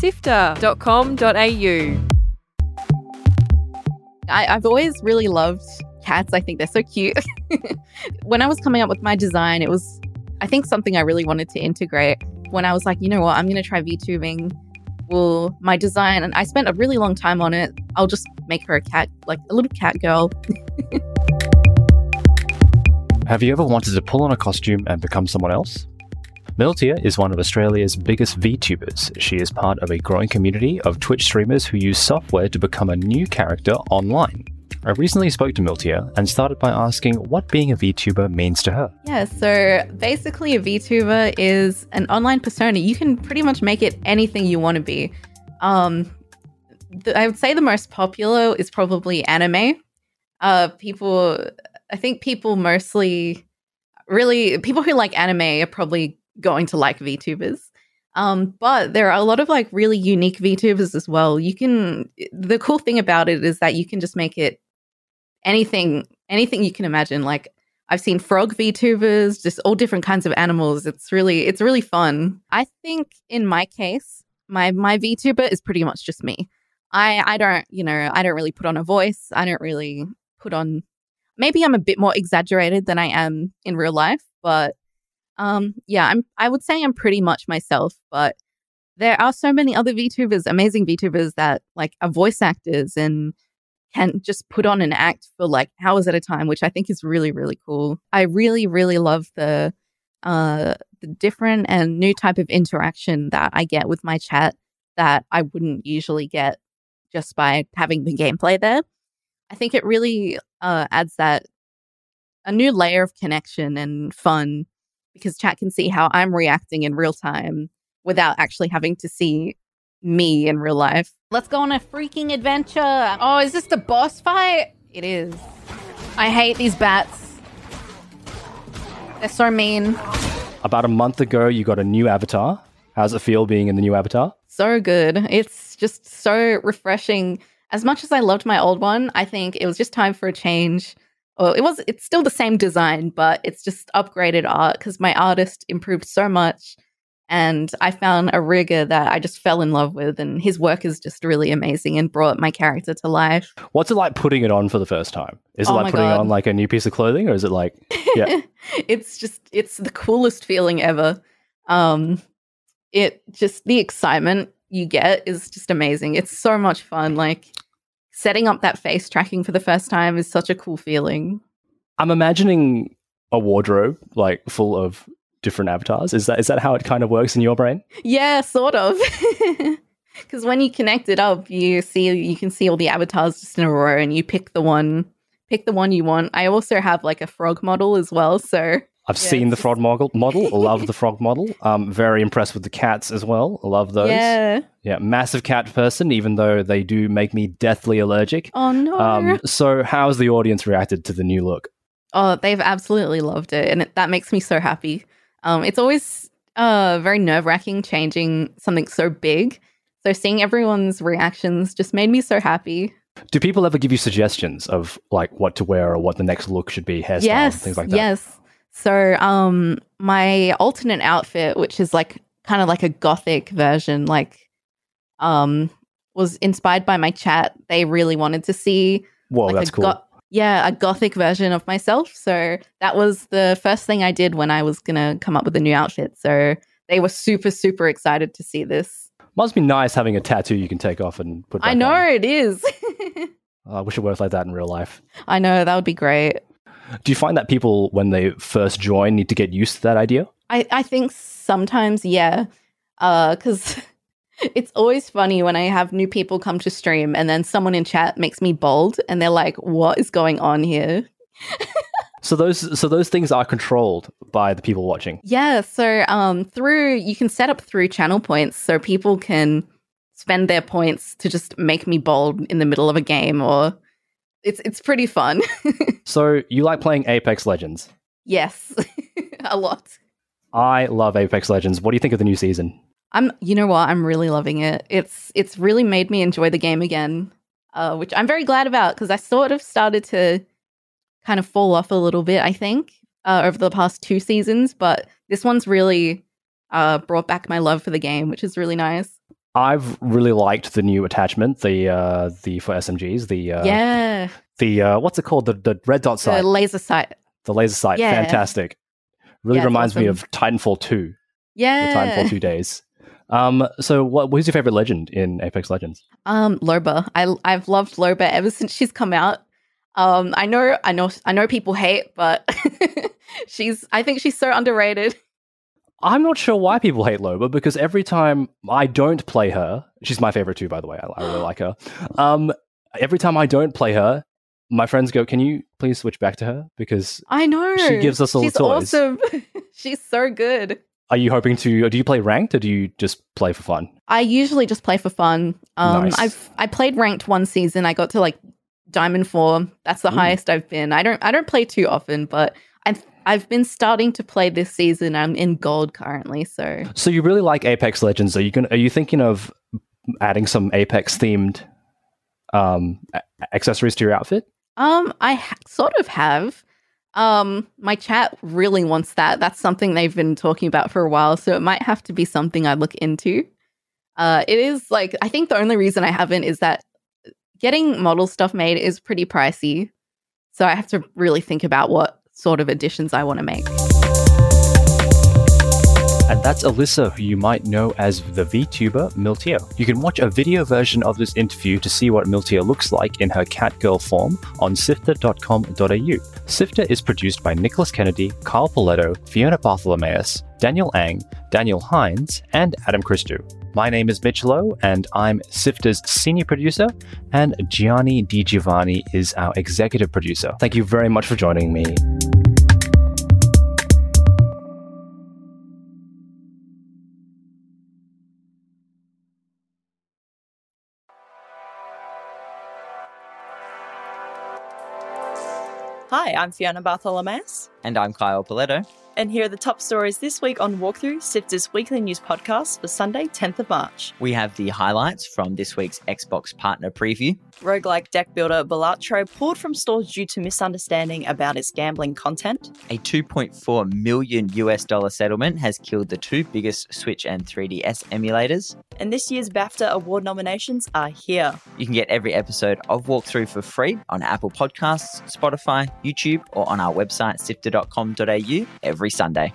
sifter.com.au. I, I've always really loved cats. I think they're so cute. when I was coming up with my design, it was, I think, something I really wanted to integrate. When I was like, you know what, I'm going to try VTubing. Well, my design, and I spent a really long time on it. I'll just make her a cat, like a little cat girl. Have you ever wanted to pull on a costume and become someone else? Miltia is one of Australia's biggest VTubers. She is part of a growing community of Twitch streamers who use software to become a new character online. I recently spoke to Miltia and started by asking what being a VTuber means to her. Yeah, so basically, a VTuber is an online persona. You can pretty much make it anything you want to be. Um, I would say the most popular is probably anime. Uh, people, I think people mostly, really, people who like anime are probably going to like VTubers. Um, but there are a lot of like really unique VTubers as well. You can the cool thing about it is that you can just make it anything anything you can imagine. Like I've seen frog VTubers, just all different kinds of animals. It's really it's really fun. I think in my case, my my VTuber is pretty much just me. I I don't, you know, I don't really put on a voice. I don't really put on maybe I'm a bit more exaggerated than I am in real life, but um, yeah, I'm. I would say I'm pretty much myself, but there are so many other VTubers, amazing VTubers that like are voice actors and can just put on an act for like hours at a time, which I think is really really cool. I really really love the uh the different and new type of interaction that I get with my chat that I wouldn't usually get just by having the gameplay there. I think it really uh, adds that a new layer of connection and fun because chat can see how I'm reacting in real time without actually having to see me in real life. Let's go on a freaking adventure. Oh, is this the boss fight? It is. I hate these bats. They're so mean. About a month ago, you got a new avatar. How's it feel being in the new avatar? So good. It's just so refreshing. As much as I loved my old one, I think it was just time for a change well, it was it's still the same design, but it's just upgraded art because my artist improved so much. And I found a rigger that I just fell in love with, and his work is just really amazing and brought my character to life. What's it like putting it on for the first time? Is it Oh like putting God. on like a new piece of clothing, or is it like, yeah, it's just it's the coolest feeling ever. Um it just the excitement you get is just amazing. It's so much fun. Like setting up that face tracking for the first time is such a cool feeling. I'm imagining a wardrobe like full of different avatars. Is that is that how it kind of works in your brain? Yeah, sort of. Because when you connect it up, you see you can see all the avatars just in a row, and you pick the one pick the one you want. I also have like a frog model as well, so I've Yeah, seen the frog model. Model, love the frog model. Um, very impressed with the cats as well. Love those. yeah. Yeah, massive cat person. Even though they do make me deathly allergic. Oh no. Um, so how's the audience reacted to the new look? Oh, they've absolutely loved it, and it, that makes me so happy. Um, it's always uh very nerve wracking changing something so big. So seeing everyone's reactions just made me so happy. Do people ever give you suggestions of like what to wear or what the next look should be, hairstyle, yes, things like that? yes. So um, my alternate outfit, which is like kind of like a gothic version, like um, was inspired by my chat. They really wanted to see Whoa, like that's a cool. go- yeah, a gothic version of myself. So that was the first thing I did when I was gonna come up with a new outfit. So they were super, super excited to see this. Must be nice having a tattoo you can take off and put. I know on. it is. I wish it worked like that in real life. I know that would be great. Do you find that people, when they first join, need to get used to that idea? I, I think sometimes, yeah. Because it's always funny when I have new people come to stream and then someone in chat makes me bold and they're like, what is going on here? So those, so those things are controlled by the people watching. Yeah. So um, through, you can set up through channel points so people can spend their points to just make me bold in the middle of a game or it's, it's pretty fun. So you like playing Apex Legends? yes, a lot. I love Apex Legends. What do you think of the new season? I'm you know what? I'm really loving it. It's it's really made me enjoy the game again. Uh, which I'm very glad about because I sort of started to kind of fall off a little bit, I think, uh, over the past two seasons, but this one's really uh brought back my love for the game, which is really nice. I've really liked the new attachment, the uh, the for SMGs, the uh, yeah, the uh, what's it called, the the red dot sight, the laser sight. the laser sight, Yeah. fantastic. Really Yeah, reminds me of Titanfall two, the Yeah. Titanfall two days. Um, so what who's your favorite legend in Apex Legends? Um, Loba. I I've loved Loba ever since she's come out. Um, I know, I know, I know people hate, but she's. I think she's so underrated. I'm not sure why people hate Loba because every time I don't play her, she's my favorite too, by the way. I, I really like her. Um, every time I don't play her, my friends go, "Can you please switch back to her?" Because I know. She gives us all the she's toys. awesome. she's so good. are you hoping to? Do you play ranked or do you just play for fun? I usually just play for fun. Um, Nice. I've I played ranked one season. I got to like diamond four. That's the Ooh. highest I've been. I don't I don't play too often, but I've been starting to play this season. I'm in gold currently, so So you really like Apex Legends? Are you going? Are you thinking of adding some Apex themed um, accessories to your outfit? um I ha- sort of have. Um, my chat really wants that. That's something they've been talking about for a while, so it might have to be something I look into. Uh, it is like I think the only reason I haven't is that getting model stuff made is pretty pricey. So I have to really think about what sort of additions I want to make. And that's Alyssa, who you might know as the VTuber Miltia. You can watch a video version of this interview to see what Miltia looks like in her catgirl form on sifter.com.au. Sifter is produced by Nicholas Kennedy, Kyle Pauletto, Fiona Bartholomaeus, Daniel Ang, Daniel Hines, and Adam Christou. My name is Mitch Loh, and I'm Sifter's senior producer, and Gianni Di Giovanni is our executive producer. Thank you very much for joining me. Hi, I'm Fiona Bartholomaeus, And I'm Kyle Pauletto. and here are the top stories this week on Walkthrough, Sifter's weekly news podcast for Sunday, 10th of March. We have the highlights from this week's Xbox partner preview. Roguelike deck builder Balatro pulled from stores due to misunderstanding about its gambling content. A 2.4 million US dollar settlement has killed the two biggest Switch and 3DS emulators. And this year's BAFTA award nominations are here. You can get every episode of Walkthrough for free on Apple Podcasts, Spotify, YouTube, or on our website sifter.com.au every Sunday.